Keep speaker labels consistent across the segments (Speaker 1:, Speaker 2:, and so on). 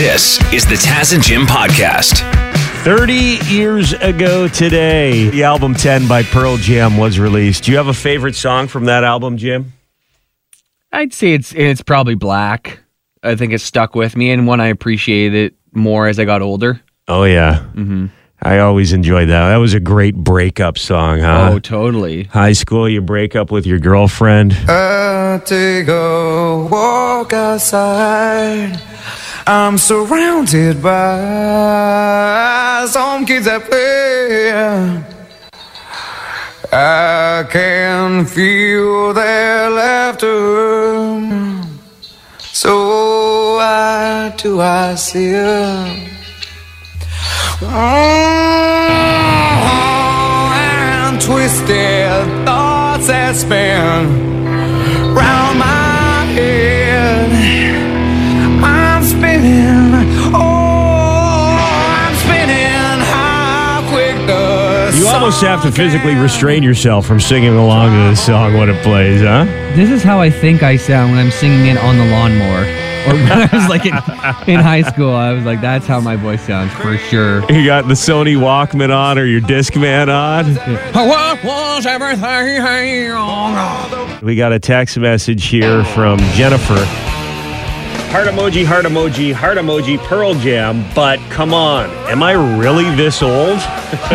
Speaker 1: This is the Taz and Jim podcast.
Speaker 2: 30 years ago today, the album 10 by Pearl Jam was released. Do you have a favorite song from that album, Jim?
Speaker 3: I'd say it's it's probably black. I think it stuck with me, and one I appreciated it more as I got older.
Speaker 2: Oh, yeah. Mm-hmm. I always enjoyed that. That was a great breakup song, huh?
Speaker 3: Oh, totally.
Speaker 2: High school, you break up with your girlfriend.
Speaker 4: I take a walk outside. I'm surrounded by some kids that play. I can feel their laughter. So why do I see it? Mm-hmm. and twisted thoughts that spin round my head. I'm spinning, oh, I'm spinning. How quick the
Speaker 2: You almost have to physically restrain yourself from singing along to this song when it plays, huh?
Speaker 3: This is how I think I sound when I'm singing it on the lawnmower. Or when I was like in, in high school, I was like, that's how my voice sounds for sure.
Speaker 2: You got the Sony Walkman on or your Discman on.
Speaker 3: What was everything?
Speaker 2: Oh, we got a text message here from Jennifer. Heart emoji, heart emoji, heart emoji, Pearl Jam, but come on, am I really this old?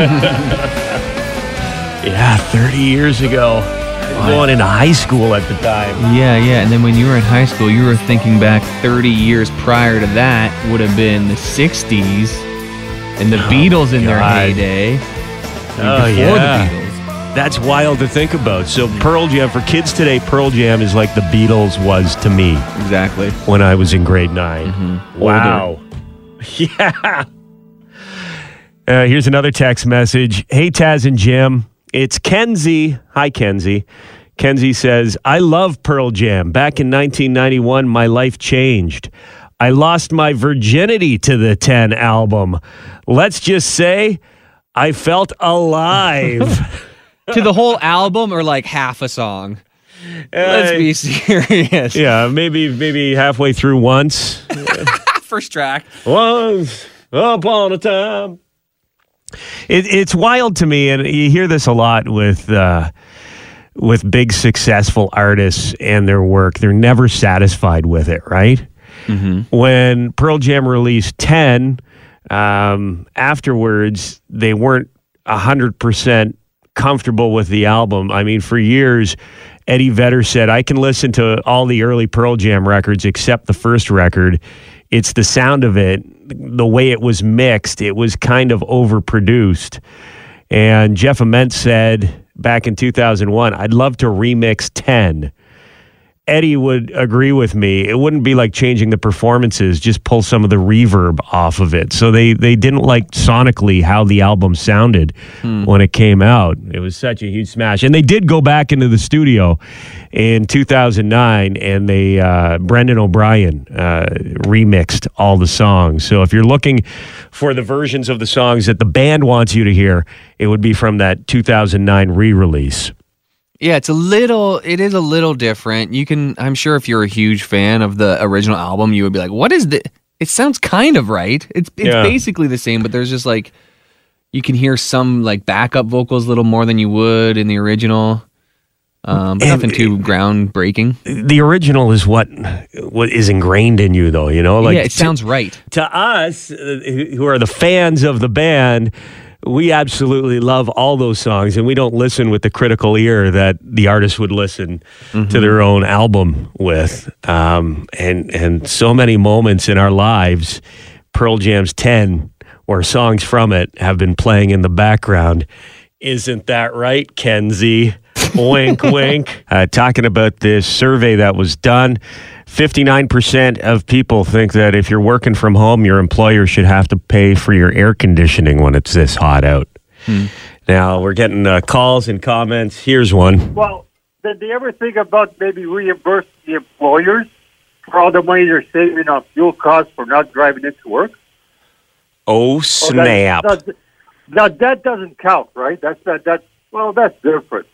Speaker 2: yeah, 30 years ago. I was going into high school at the time.
Speaker 3: Yeah, yeah. And then when you were in high school, you were thinking back 30 years prior to that would have been the 60s and the oh, Beatles in their heyday.
Speaker 2: Oh,
Speaker 3: before
Speaker 2: yeah.
Speaker 3: the Beatles.
Speaker 2: That's wild to think about. So, Pearl Jam, for kids today, Pearl Jam is like the Beatles was to me
Speaker 3: Exactly.
Speaker 2: when I was in grade 9
Speaker 3: Mm-hmm.
Speaker 2: Wow. Yeah. Uh, here's another text message. Hey, Taz and Jim. It's Kenzie. Hi, Kenzie. Kenzie says, I love Pearl Jam. Back in 1991, my life changed. I lost my virginity to the 10 album. Let's just say I felt alive.
Speaker 3: To the whole album or like half a song? Let's be serious.
Speaker 2: yeah, maybe maybe halfway through once.
Speaker 3: First track.
Speaker 2: Once upon a time. It, it's wild to me, and you hear this a lot with uh, with big successful artists and their work. They're never satisfied with it, right? When Pearl Jam released Ten, um, afterwards they weren't hundred percent comfortable with the album. I mean, for years. Eddie Vedder said, I can listen to all the early Pearl Jam records except the first record. It's the sound of it, the way it was mixed, it was kind of overproduced. And Jeff Ament said back in 2001, I'd love to remix 10. Eddie would agree with me. It wouldn't be like changing the performances, just pull some of the reverb off of it. So they they didn't like sonically how the album sounded when it came out. It was such a huge smash. And they did go back into the studio in 2009 and they uh, Brendan O'Brien uh, remixed all the songs. So if you're looking for the versions of the songs that the band wants you to hear, it would be from that 2009 re-release.
Speaker 3: Yeah, it's a little. It is a little different. You can. I'm sure if you're a huge fan of the original album, you would be like, "What is the?" It sounds kind of right. It's it's
Speaker 2: Yeah.
Speaker 3: basically the same, but there's just like you can hear some like backup vocals a little more than you would in the original. Um, but nothing too groundbreaking.
Speaker 2: the original is what what is ingrained in you though you know like
Speaker 3: yeah, it
Speaker 2: to-
Speaker 3: sounds right.
Speaker 2: to, us uh, who are the fans of the band we absolutely love all those songs and we don't listen with the critical ear that the artist would listen to their own album with. Um, and and so many moments in our lives pearl jam's 10 or songs from it have been playing in the background. Isn't that right kenzie wink, wink. Uh, talking about this survey that was done, 59% of people think that if you're working from home, your employer should have to pay for your air conditioning when it's this hot out. Now, we're getting uh, calls and comments. Here's one.
Speaker 5: Well, did they ever think about maybe reimburse the employers for all the money they're saving on fuel costs for not driving into work?
Speaker 2: Oh,
Speaker 5: Or that-
Speaker 2: snap.
Speaker 5: Now, now that doesn't count, right? That's that. That's well, that's different.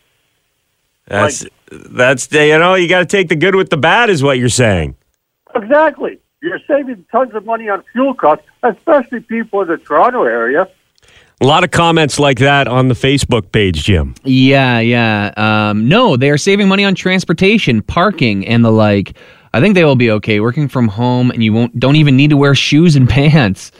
Speaker 2: That's, that's, the- you know, you got to take the good with the bad, is what you're saying.
Speaker 5: Exactly. you're saving tons of money on fuel costs, especially people in the Toronto area.
Speaker 2: A lot of comments like that on the Facebook page, Jim.
Speaker 3: Yeah, yeah. Um, no, they are saving money on transportation, parking, and the like. I think they will be okay working from home, and you won't don't even need to wear shoes and pants.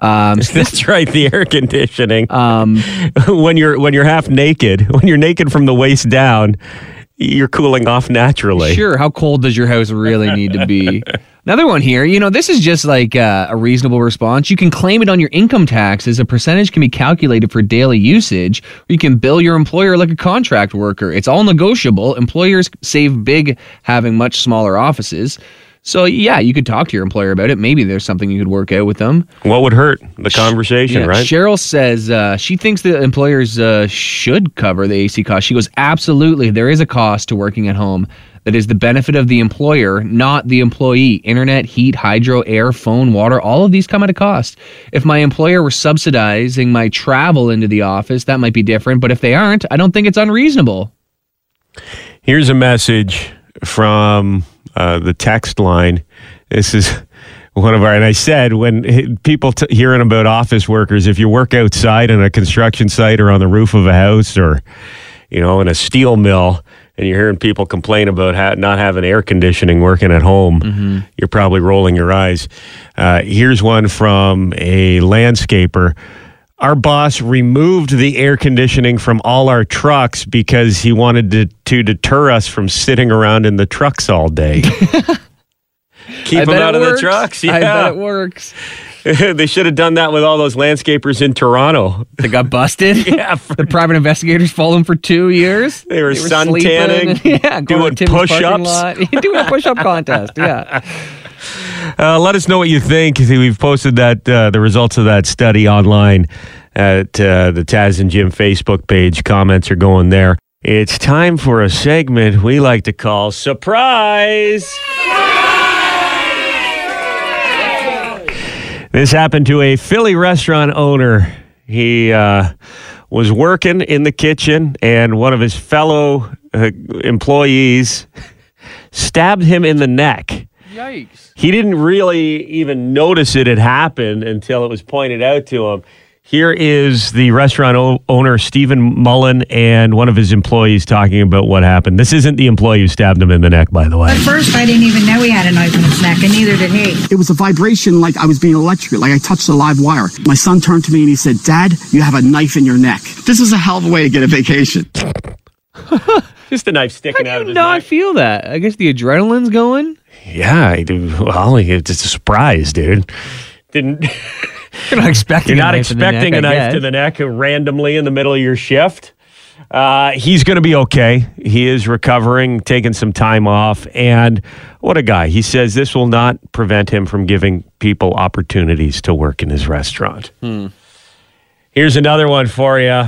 Speaker 3: Um,
Speaker 2: That's right, the air conditioning.
Speaker 3: um,
Speaker 2: when you're when you're half naked, when you're naked from the waist down, you're cooling off naturally.
Speaker 3: Sure. How cold does your house really need to be? Another one here. You know, this is just like uh, a reasonable response. You can claim it on your income taxes. A percentage can be calculated for daily usage. Or you can bill your employer like a contract worker. It's all negotiable. Employers save big having much smaller offices. So yeah, you could talk to your employer about it. Maybe there's something you could work out with them.
Speaker 2: What would hurt? The conversation,
Speaker 3: Yeah,
Speaker 2: right?
Speaker 3: Cheryl says uh, she thinks the employers uh, should cover the AC cost. She goes, absolutely, there is a cost to working at home. That is the benefit of the employer, not the employee. Internet, heat, hydro, air, phone, water, all of these come at a cost. If my employer were subsidizing my travel into the office, that might be different. But if they aren't, I don't think it's unreasonable.
Speaker 2: Here's a message from uh, the text line. This is one of our, and I said when people t- hearing about office workers, if you work outside on a construction site or on the roof of a house or, you know, in a steel mill, and you're hearing people complain about ha- not having air conditioning working at home, you're probably rolling your eyes. Uh, here's one from a landscaper. Our boss removed the air conditioning from all our trucks because he wanted to, to deter us from sitting around in the trucks all day. Keep
Speaker 3: I
Speaker 2: them out
Speaker 3: it
Speaker 2: of the
Speaker 3: works.
Speaker 2: trucks.
Speaker 3: I bet
Speaker 2: Yeah.
Speaker 3: it works.
Speaker 2: they should have done that with all those landscapers in Toronto.
Speaker 3: They got busted.
Speaker 2: Yeah, for-
Speaker 3: the private investigators followed them for two years.
Speaker 2: They were sun
Speaker 3: sleeping
Speaker 2: tanning,
Speaker 3: and- yeah, going
Speaker 2: doing
Speaker 3: to Tim's parking
Speaker 2: push-ups.
Speaker 3: doing a push-up contest. Yeah.
Speaker 2: Uh, let us know what you think. We've posted that uh, the results of that study online at uh, the Taz and Jim Facebook page. Comments are going there. It's time for a segment we like to call Surprise. This happened to a Philly restaurant owner. He uh, was working in the kitchen, and one of his fellow uh, employees stabbed him in the neck
Speaker 3: Yikes.
Speaker 2: He didn't really even notice it had happened until it was pointed out to him. Here is the restaurant o- owner, Stephen Mullen, and one of his employees talking about what happened. This isn't the employee who stabbed him in the neck, by the way.
Speaker 6: At first, I didn't even know he had a knife in his neck, and neither did he.
Speaker 7: It was a vibration like I was being electrocuted, like I touched a live wire. My son turned to me and he said, Dad, you have a knife in your neck. This is a hell of a way to get a vacation.
Speaker 2: Just a knife sticking out
Speaker 3: How
Speaker 2: of
Speaker 3: do you
Speaker 2: his
Speaker 3: not
Speaker 2: neck.
Speaker 3: feel that? I guess the adrenaline's going.
Speaker 2: Yeah, I do. Well, it's a surprise, dude. Didn't
Speaker 3: You're not expecting.
Speaker 2: you're
Speaker 3: a
Speaker 2: not
Speaker 3: knife
Speaker 2: expecting
Speaker 3: neck,
Speaker 2: a
Speaker 3: I
Speaker 2: knife to the neck randomly in the middle of your shift? Uh, he's going to be okay. He is recovering, taking some time off. And what a guy. He says this will not prevent him from giving people opportunities to work in his restaurant. Here's another one for you.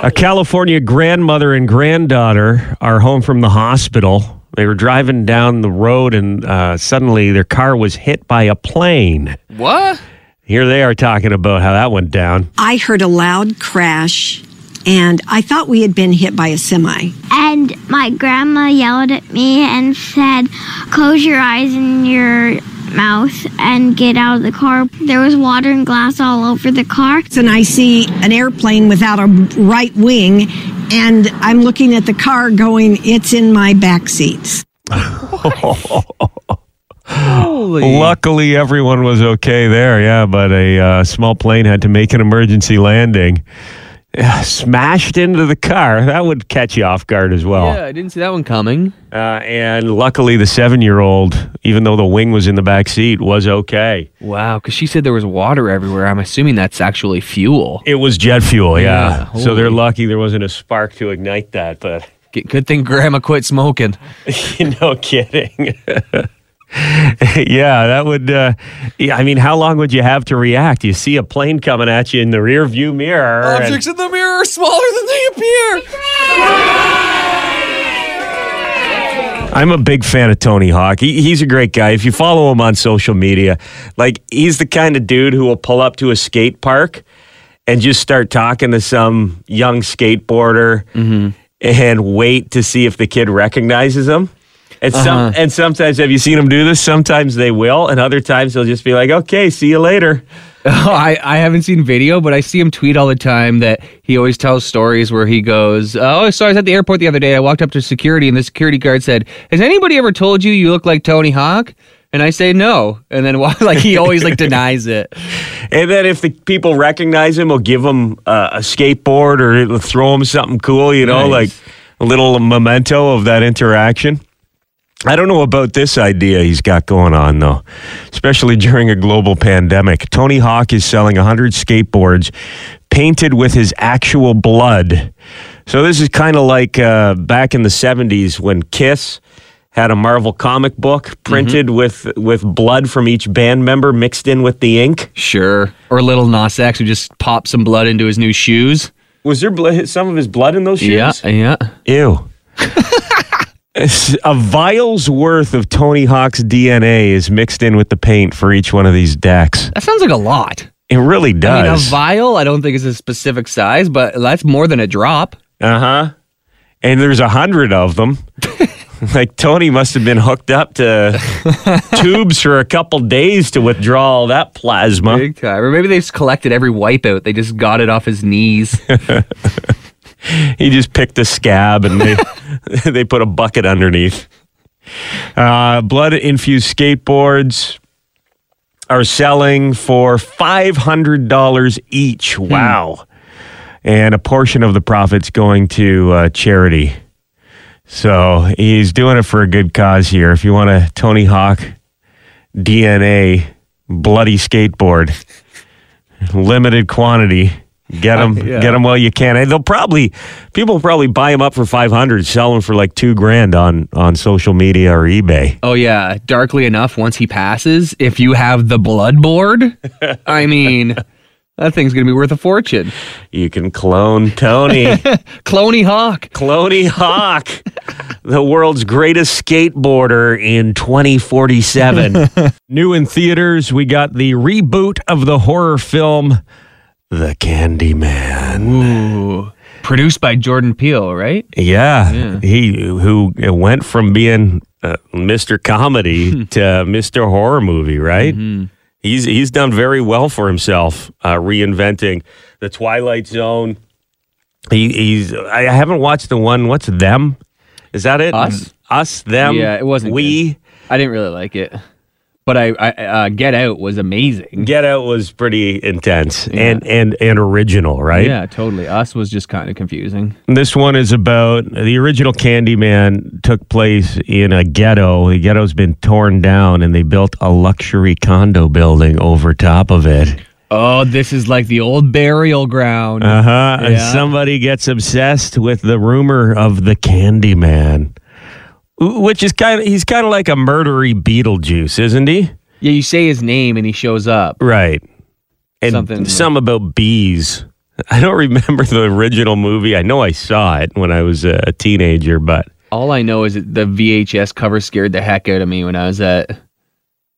Speaker 2: A California grandmother and granddaughter are home from the hospital. They were driving down the road and uh, suddenly their car was hit by a plane.
Speaker 3: What?
Speaker 2: Here they are talking about how that went down.
Speaker 8: I heard a loud crash and I thought we had been hit by a semi.
Speaker 9: And my grandma yelled at me and said, Close your eyes and your mouth and get out of the car. There was water and glass all over the car.
Speaker 8: And I see an airplane without a right wing and I'm looking at the car going, it's in my back seats.
Speaker 3: Holy.
Speaker 2: Luckily, everyone was okay there. Yeah, but a uh, small plane had to make an emergency landing. Smashed into the car. That would catch you off guard as well.
Speaker 3: Yeah, I didn't see that one coming.
Speaker 2: Uh, and luckily, the seven-year-old, even though the wing was in the back seat, was okay.
Speaker 3: Wow, because she said there was water everywhere. I'm assuming that's actually fuel.
Speaker 2: It was jet fuel. Yeah.
Speaker 3: Yeah,
Speaker 2: so they're lucky there wasn't a spark to ignite that. But
Speaker 3: Good thing Grandma quit smoking.
Speaker 2: no kidding. yeah, that would. Uh, yeah, I mean, how long would you have to react? You see a plane coming at you in the rear view mirror. and-
Speaker 3: in the mirror are smaller than they appear.
Speaker 2: I'm a big fan of Tony Hawk. He, he's a great guy. If you follow him on social media, like he's the kind of dude who will pull up to a skate park and just start talking to some young skateboarder and wait to see if the kid recognizes him. And some and sometimes have you seen him do this? Sometimes they will, and other times they'll just be like, "Okay, see you later."
Speaker 3: Oh, I, I haven't seen video, but I see him tweet all the time that he always tells stories where he goes, Oh, so I was at the airport the other day. I walked up to security, and the security guard said, Has anybody ever told you you look like Tony Hawk? And I say no. And then like he always like denies it.
Speaker 2: And then if the people recognize him, will give him uh, a skateboard or it'll throw him something cool, you know,
Speaker 3: Nice.
Speaker 2: like a little memento of that interaction. I don't know about this idea he's got going on though, especially during a global pandemic. Tony Hawk is selling 100 skateboards painted with his actual blood. So this is kind of like uh, back in the 70s when Kiss had a Marvel comic book printed with with blood from each band member mixed in with the ink.
Speaker 3: Sure. Or Lil Nas X who just popped some blood into his new shoes.
Speaker 2: Was there blood, some of his blood in those shoes?
Speaker 3: Yeah,
Speaker 2: yeah. Ew. A vial's worth of Tony Hawk's DNA is mixed in with the paint for each one of these decks.
Speaker 3: That sounds like a lot.
Speaker 2: It really
Speaker 3: I mean, a vial, I don't think is a specific size, but that's more than a drop.
Speaker 2: Uh huh. And there's a hundred of them. like Tony must have been hooked up to tubes for a couple days to withdraw all that plasma.
Speaker 3: Big time. Or maybe they just collected every wipeout. They just got it off his knees.
Speaker 2: He just picked a scab and they they put a bucket underneath. Uh, blood infused skateboards are selling for five hundred dollars each. Wow! And a portion of the profits going to uh, charity. So he's doing it for a good cause here. If you want a Tony Hawk DNA bloody skateboard, limited quantity. Get them,
Speaker 3: yeah.
Speaker 2: get them while you can. And they'll probably people will probably buy them up for five hundred, sell them for like two grand on on social media or eBay.
Speaker 3: oh, yeah. Darkly enough, once he passes, if you have the blood board, I mean, that thing's going to be worth a fortune.
Speaker 2: You can clone Tony,
Speaker 3: Cloney Hawk.
Speaker 2: Cloney Hawk, the world's greatest skateboarder in 2047. New in theaters, we got the reboot of the horror film The Candyman.
Speaker 3: Ooh. Produced by Jordan Peele, right?
Speaker 2: Yeah, he who went from being uh, Mr. Comedy to Mr. Horror Movie, right? He's he's done very well for himself, uh, reinventing the Twilight Zone. He, he's I haven't watched the one. What's them? Is that it?
Speaker 3: Us?
Speaker 2: us, them.
Speaker 3: Yeah, it wasn't
Speaker 2: we.
Speaker 3: I didn't really like it. But I, I uh, Get Out was amazing.
Speaker 2: Get Out was pretty intense and and and original, right?
Speaker 3: Yeah, totally. Us was just kind of confusing.
Speaker 2: This one is about the original Candyman took place in a ghetto. The ghetto's been torn down and they built a luxury condo building over top of it.
Speaker 3: Oh, this is like the old burial ground.
Speaker 2: Uh huh. And
Speaker 3: Yeah.
Speaker 2: somebody gets obsessed with the rumor of the Candyman, which is kind of, he's kind of like a murdery Beetlejuice, isn't he?
Speaker 3: yeah, you say his name and he shows up.
Speaker 2: Right. And
Speaker 3: Something-
Speaker 2: some about bees. I don't remember the original movie. I know I saw it when I was a teenager, but
Speaker 3: All I know is that the VHS cover scared the heck out of me when I was at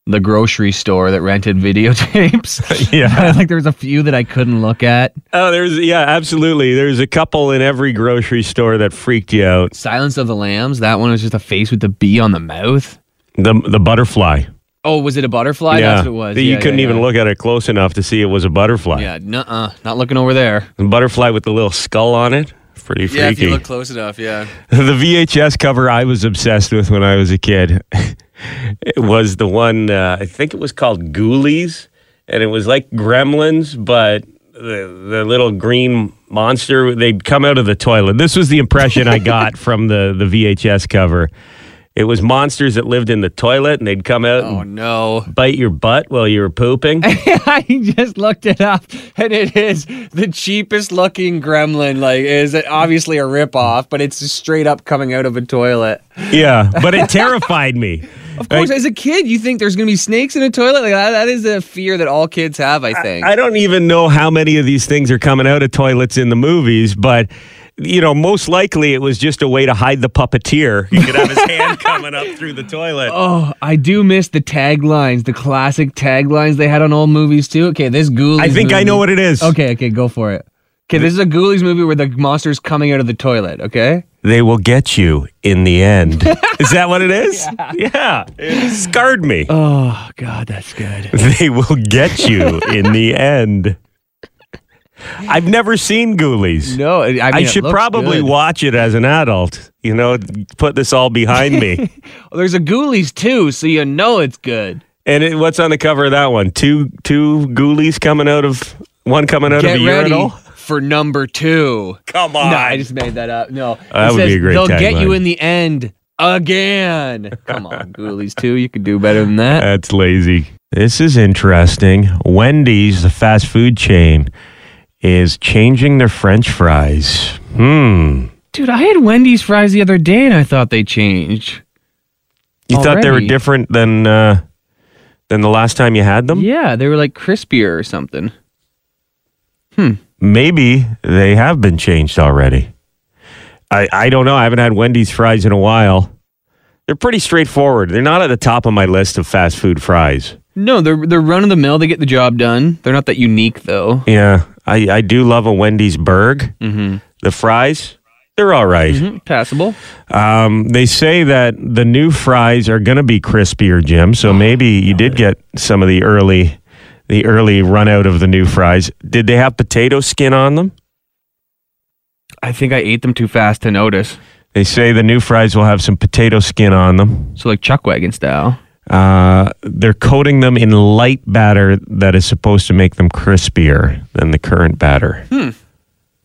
Speaker 3: the grocery store that rented videotapes.
Speaker 2: Yeah.
Speaker 3: like there was a few that I couldn't look at.
Speaker 2: Oh, there's yeah, absolutely. There's a couple in every grocery store that freaked you out.
Speaker 3: Silence of the Lambs, that one was just a face with the bee on the mouth.
Speaker 2: The the butterfly.
Speaker 3: Oh, was it a butterfly?
Speaker 2: yeah,
Speaker 3: That's what it was.
Speaker 2: you
Speaker 3: Yeah,
Speaker 2: couldn't
Speaker 3: yeah,
Speaker 2: even
Speaker 3: yeah.
Speaker 2: look at it close enough to see it was a butterfly.
Speaker 3: Yeah, nuh-uh. Not looking over there.
Speaker 2: The butterfly with the little skull on it. Pretty freaky.
Speaker 3: Yeah, if you look close enough, yeah.
Speaker 2: the VHS cover I was obsessed with when I was a kid. it was the one uh, I think it was called Ghoulies, and it was like Gremlins, but the the little green monster they'd come out of the toilet. This was the impression I got from the the VHS cover. It was monsters that lived in the toilet, and they'd come out
Speaker 3: Oh
Speaker 2: and
Speaker 3: no.
Speaker 2: bite your butt while you were pooping.
Speaker 3: I just looked it up and it is the cheapest looking gremlin. Like is it obviously a ripoff, but it's straight up coming out of a toilet.
Speaker 2: yeah, but it terrified me.
Speaker 3: Of course, as a kid, you think there's gonna be snakes in a toilet. Like that, that is a fear that all kids have, I think.
Speaker 2: I don't even know how many of these things are coming out of toilets in the movies, but you know, most likely it was just a way to hide the puppeteer. You could have his hand coming up through the toilet.
Speaker 3: Oh, I do miss the taglines, the classic taglines they had on old movies too. Okay, this Ghoulies.
Speaker 2: I think I
Speaker 3: movie-
Speaker 2: know what it is.
Speaker 3: Okay, okay, go for it. Okay, this is a Ghoulies movie where the monster's coming out of the toilet. Okay.
Speaker 2: They will get you in the end. is that what it is? Yeah. It scarred me.
Speaker 3: Oh God, that's good.
Speaker 2: They will get you in the end. I've never seen Ghoulies.
Speaker 3: No, I, mean,
Speaker 2: I should probably
Speaker 3: good.
Speaker 2: watch it as an adult. You know, put this all behind me.
Speaker 3: Well, there's a Ghoulies too, so you know it's good.
Speaker 2: and it, what's on the cover of that one? Two two Ghoulies coming out of one coming out
Speaker 3: Get
Speaker 2: of a
Speaker 3: ready
Speaker 2: urinal.
Speaker 3: for number two.
Speaker 2: Come on.
Speaker 3: No, I just made that up. No, oh,
Speaker 2: that
Speaker 3: It
Speaker 2: would be a great
Speaker 3: They'll get you in the end again. Come on, Ghoulies two. You could do better than that.
Speaker 2: That's lazy. This is interesting. Wendy's, the fast food chain, is changing their French fries. Hmm.
Speaker 3: Dude, I had Wendy's fries the other day, and I thought they changed.
Speaker 2: You thought they were different than uh, than the last time you had them?
Speaker 3: Yeah, they were like crispier or something. Hmm.
Speaker 2: Maybe they have been changed already. I, I don't know. I haven't had Wendy's fries in a while. They're pretty straightforward. They're not at the top of my list of fast food fries.
Speaker 3: No, they're they're run of the mill. They get the job done. They're not that unique though.
Speaker 2: Yeah, I, I do love a Wendy's burg.
Speaker 3: Mm-hmm.
Speaker 2: The fries, they're all right.
Speaker 3: Passable.
Speaker 2: Um, they say that the new fries are going to be crispier, Jim. So maybe you did get some of the early, the early run out of the new fries. Did they have potato skin on them?
Speaker 3: I think I ate them too fast to notice.
Speaker 2: They say the new fries will have some potato skin on them.
Speaker 3: So like chuck wagon style.
Speaker 2: Uh, they're coating them in light batter that is supposed to make them crispier than the current batter.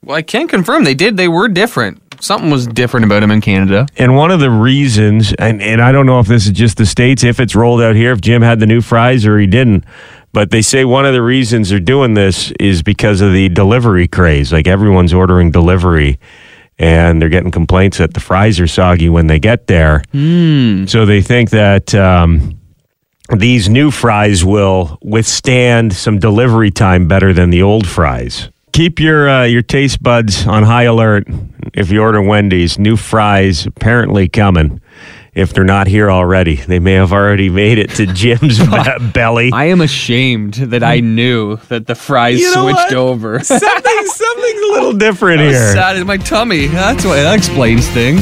Speaker 3: Well, I can confirm they did. They were different. Something was different about them in Canada.
Speaker 2: And one of the reasons, and, and I don't know if this is just the States, if it's rolled out here, if Jim had the new fries or he didn't, but they say one of the reasons they're doing this is because of the delivery craze. Like everyone's ordering delivery and they're getting complaints that the fries are soggy when they get there. So they think that um, these new fries will withstand some delivery time better than the old fries. Keep your uh, your taste buds on high alert if you order Wendy's. New fries apparently coming. If they're not here already, they may have already made it to Jim's be- belly.
Speaker 3: I am ashamed that I knew that the fries
Speaker 2: You know
Speaker 3: switched
Speaker 2: what?
Speaker 3: over.
Speaker 2: Something, something's a little different here.
Speaker 3: Sad in my tummy. That's why that explains things.